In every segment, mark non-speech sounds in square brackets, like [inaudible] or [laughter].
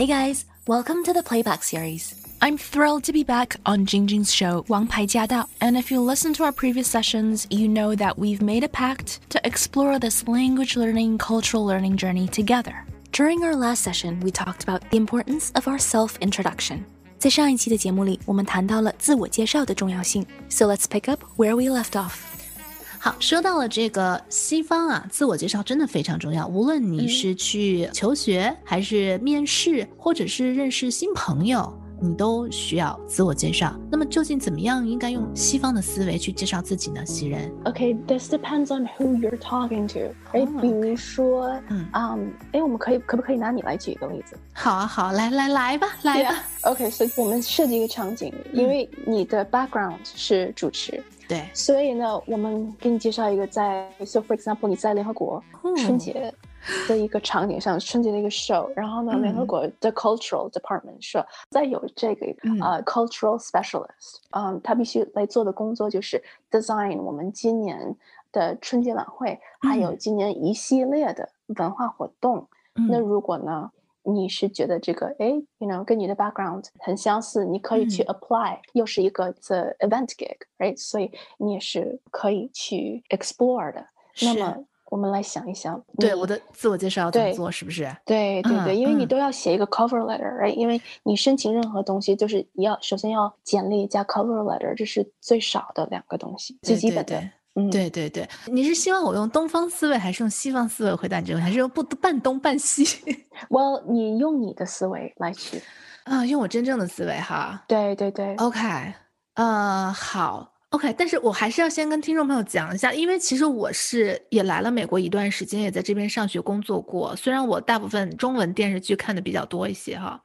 Hey guys, welcome to the Playback series. I'm thrilled to be back on Jingjing's show Wang Pai Jia Dao. And if you listen to our previous sessions, you know that we've made a pact to explore this language learning, cultural learning journey together. During our last session, we talked about the importance of our self-introduction. 在上一期的节目里，我们谈到了自我介绍的重要性。So let's pick up where we left off. 好，说到了这个西方啊，自我介绍真的非常重要。无论你是去求学，还是面试，或者是认识新朋友，你都需要自我介绍。那么究竟怎么样应该用西方的思维去介绍自己呢？袭人 Okay, this depends on who you're talking to. 哎，比如说，嗯嗯，哎，我们可以可不可以拿你来举一个例子？好啊，好，来来来吧，来吧。OK，所以我们设计一个场景，因为你的 background 是主持，对，所以呢，我们给你介绍一个在，so for example，你在联合国嗯春节 [laughs] 的一个场景上，春节的一个 show，然后呢，嗯联合国的 cultural department 说，再有这个嗯。呃 cultural specialist，嗯，他必须来做的工作就是 design 我们今年的春节晚会，还有嗯。今年一系列的文化活动。那嗯。如果呢，你是觉得这个哎，you know，跟你的 background 很相似，你可以去嗯。apply，、又是一个 the event gig，right？所以你也是可以去 explore 的。那么我们来想一想，对我的自我介绍要怎么做，是不是？对对对，嗯因为你嗯都要写一个 cover letter，right？因为你申请任何东西，就是你要首先要简历加 cover letter，这是最少的两个东西，最基本的。对嗯，对对对，你是希望我用东方思维，还是用西方思维回答你这个问题，还是用不半东半西？[laughs] Well，你用你的思维来去，啊，用我真正的思维哈。对对对。OK，呃，好，OK，但是我还是要先跟听众朋友讲一下，因为其实我是也来了美国一段时间，也在这边上学工作过。虽然我大部分中文电视剧看的比较多一些哈，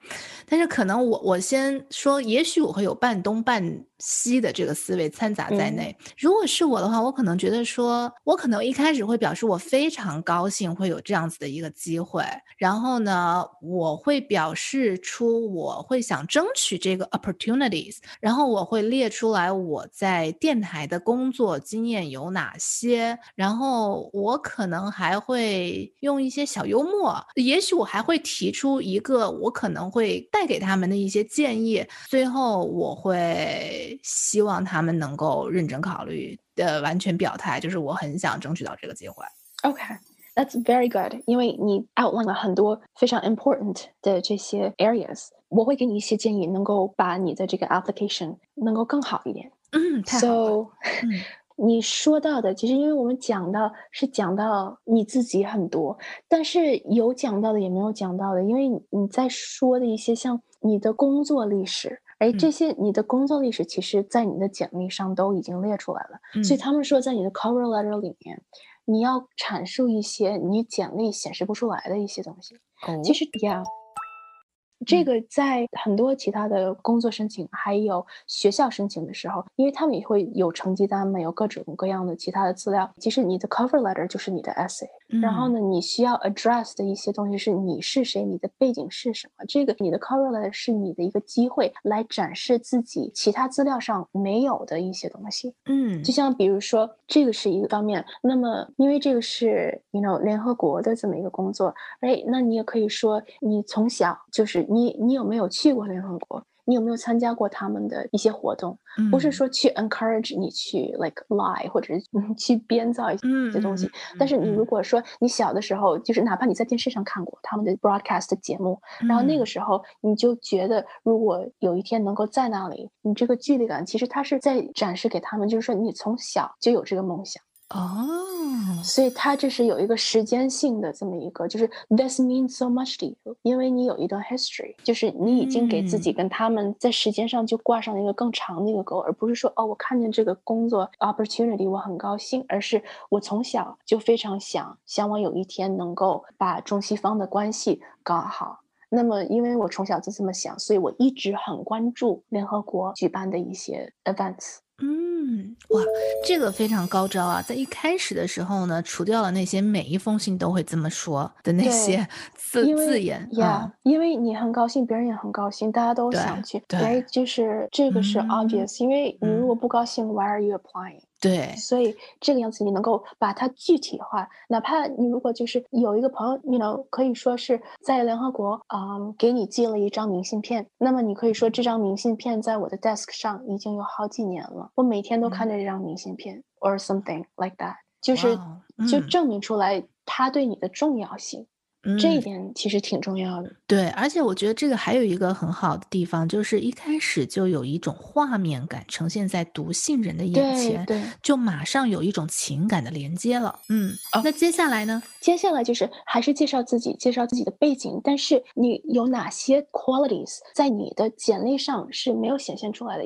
但是可能我我先说，也许我会有半东半西的这个思维掺杂在嗯内。如果是我的话，我可能觉得说，我可能一开始会表示我非常高兴会有这样子的一个机会，然后呢，我会表示出我会想争取这个 opportunities，然后我会列出来我在电台的工作经验有哪些，然后我可能还会用一些小幽默，也许我还会提出一个我可能会带给他们的一些建议，最后我会希望他们能够认真考虑的完全表态，就是我很想争取到这个机会。Okay, that's very good. 因为你 outline 了很多非常 important 的这些 areas，我会给你一些建议，能够把你的这个 application 能够更好一点。嗯，太好了。So，嗯你说到的，其实因为我们讲到是讲到你自己很多，但是有讲到的也没有讲到的，因为你你在说的一些像你的工作历史。哎，嗯这些你的工作历史，其实在你的简历上都已经列出来了。所以嗯他们说，在你的 cover letter 里面，你要阐述一些你简历显示不出来的一些东西。哦其实呀，这嗯个在很多其他的工作申请还有学校申请的时候，因为他们也会有成绩单嘛，有各种各样的其他的资料。其实你的 cover letter 就是你的 essay，、然后嗯呢，你需要 address 的一些东西是你是谁，你的背景是什么。这个你的 cover letter 是你的一个机会来展示自己其他资料上没有的一些东西。嗯就像比如说，这个是一个方面。那么，因为这个是 you know 联合国的这么一个工作，哎，那你也可以说，你从小就是你你有没有去过联合国？你有没有参加过他们的一些活动？不是嗯说去 encourage 你去 like lie 或者是嗯 [laughs] 去编造一嗯些东西。嗯但是你如嗯果说你小的时候，就是哪怕你在电视上看过他们的 broadcast 的节目，然后那个嗯时候你就觉得，如果有一天能够在那里，你这个距离感，其实它是在展示给他们，就是说你从小就有这个梦想，哦，所以它这是有一个时间性的这么一个，就是 this means so much to you，因为你有一段 history，就是你已经给自己跟他们在时间上就挂上了一个更长的一个钩，而不是说哦，我看见这个工作 opportunity 我很高兴，而是我从小就非常想，想我有一天能够把中西方的关系搞好。那么，因为我从小就这么想，所以我一直很关注联合国举办的一些 events。嗯，哇，这个非常高招啊！在一开始的时候呢，除掉了那些每一封信都会这么说的那些字字眼呀嗯，因为你很高兴，别人也很高兴，大家都想去，对对，就是这个是嗯 obvious，、因为你如嗯果不高兴，why are you applying？对，所以这个样子你能够把它具体化，哪怕你如果就是有一个朋友，你能可以说是在联合国啊、给你寄了一张明信片，那么你可以说这张明信片在我的 desk 上已经有好几年了，我每天都看着这张明信片、or something like that，就是就证明出来它对你的重要性，这一嗯点其实挺重要的。对，而且我觉得这个还有一个很好的地方，就是一开始就有一种画面感呈现在读信人的眼对前，对。就马上有一种情感的连接了。嗯，哦那接下来呢？接下来就是还是介绍自己，介绍自己的背景，但是你有哪些 qualities 在你的简历上是没有显现出来的？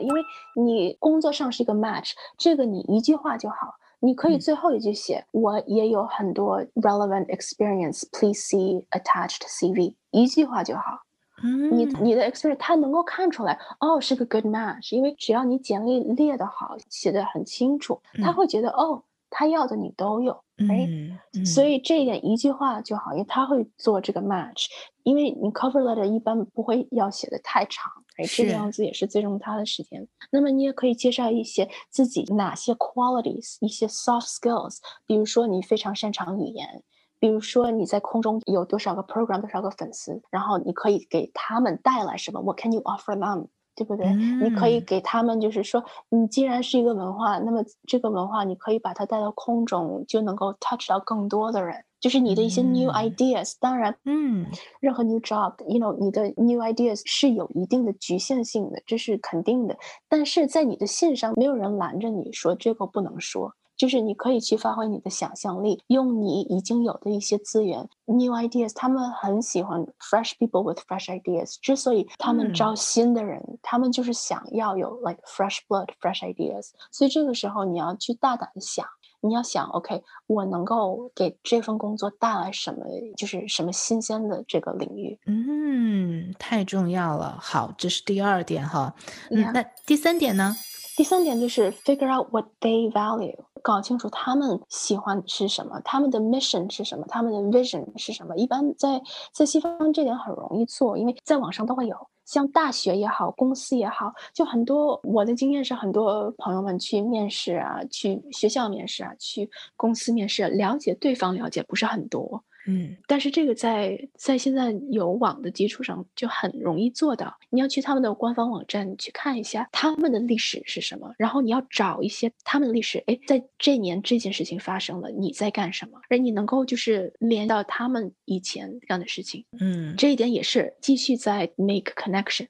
因为你工作上是一个 match，这个你一句话就好。你可以嗯最后一句写，我也有很多 relevant experience，please see attached CV，一句话就好。你嗯，你的 experience 他能够看出来，哦，是个 good match，因为只要你简历列的好，写的很清楚，他嗯会觉得，哦，他要的你都有，哎，嗯嗯，所以这一点一句话就好，因为他会做这个 match，因为你 cover letter 一般不会要写的太长，哎，这个样子也是最终他的时间。那么你也可以介绍一些自己哪些 qualities，一些 soft skills，比如说你非常擅长语言。比如说你在空中有多少个 program，多少个粉丝，然后你可以给他们带来什么？What can you offer them？对不对？你可以嗯给他们，就是说，你既然是一个文化，那么这个文化你可以把它带到空中，就能够 touch 到更多的人。就是你的一些 new 嗯 ideas，、当然，嗯，任何 new job，you know，你的 new ideas 是有一定的局限性的，这是肯定的。但是在你的线上，没有人拦着你说这个不能说。就是你可以去发挥你的想象力，用你已经有的一些资源，new ideas。他们很喜欢 fresh people with fresh ideas。之所以他们嗯招新的人，他们就是想要有 like fresh blood, fresh ideas。所以这个时候你要去大胆的想，你要想，OK，我能够给这份工作带来什么，就是什么新鲜的这个领域。嗯，太重要了。好，这是第二点哈。嗯那第三点呢？第三点就是 figure out what they value，搞清楚他们喜欢是什么，他们的 mission 是什么，他们的 vision 是什么。一般在在西方这点很容易做，因为在网上都会有。像大学也好，公司也好，就很多我的经验是，很多朋友们去面试啊，去学校面试啊，去公司面试，了解对方了解不是很多。嗯但是这个在在现在有网的基础上就很容易做到。你要去他们的官方网站去看一下他们的历史是什么，然后你要找一些他们的历史。哎，在这年这件事情发生了，你在干什么？而你能够就是连到他们以前干的事情，嗯这一点也是继续在 make connections。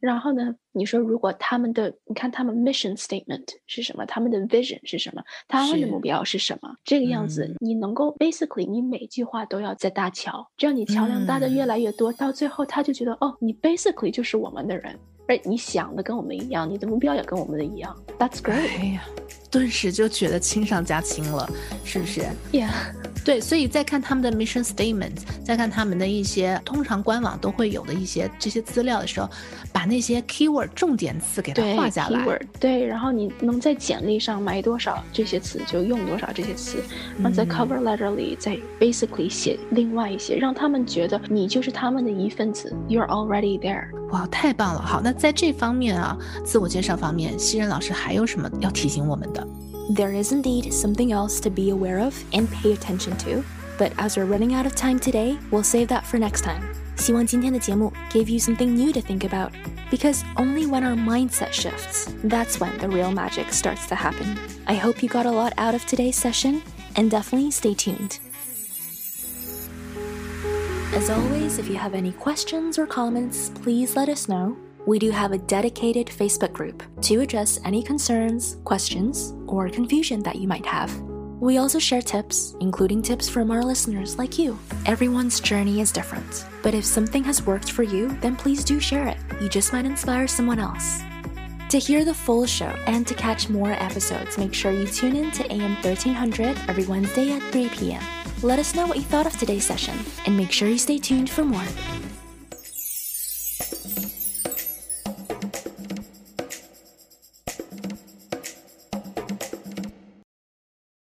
然后呢，你说如果他们的，你看他们 mission statement 是什么，他们的 vision 是什么，他们的目标是什么，这个样子嗯你能够 basically 你每句话都要在搭桥，这样你桥梁搭的越嗯来越多，到最后他就觉得哦，你 basically 就是我们的人，而你想的跟我们一样，你的目标也跟我们的一样，That's great。哎呀，顿时就觉得亲上加亲了，是不是？Yeah，[laughs] 对，所以再看他们的 mission statement，再看他们的一些通常官网都会有的一些这些资料的时候，把那些 keyword 重点词给它画下来。keyword，对，然后你能在简历上埋多少这些词就用多少这些词，然后在嗯 cover letter 里再 basically 写另外一些，让他们觉得你就是他们的一份子，you're already there。哇，太棒了！好，那在这方面啊，自我介绍方面，西任老师还有什么要提醒我们的？There is indeed something else to be aware of and pay attention to, but as we're running out of time today, we'll save that for next time. 希望今天的节目 gave you something new to think about, because only when our mindset shifts, that's when the real magic starts to happen. I hope you got a lot out of today's session, and definitely stay tuned. As always, if you have any questions or comments, please let us know. we do have a dedicated Facebook group to address any concerns, questions, or confusion that you might have. We also share tips, including tips from our listeners like you. Everyone's journey is different, but if something has worked for you, then please do share it. You just might inspire someone else. To hear the full show and to catch more episodes, make sure you tune in to AM 1300 every Wednesday at 3 p.m. Let us know what you thought of today's session, and make sure you stay tuned for more.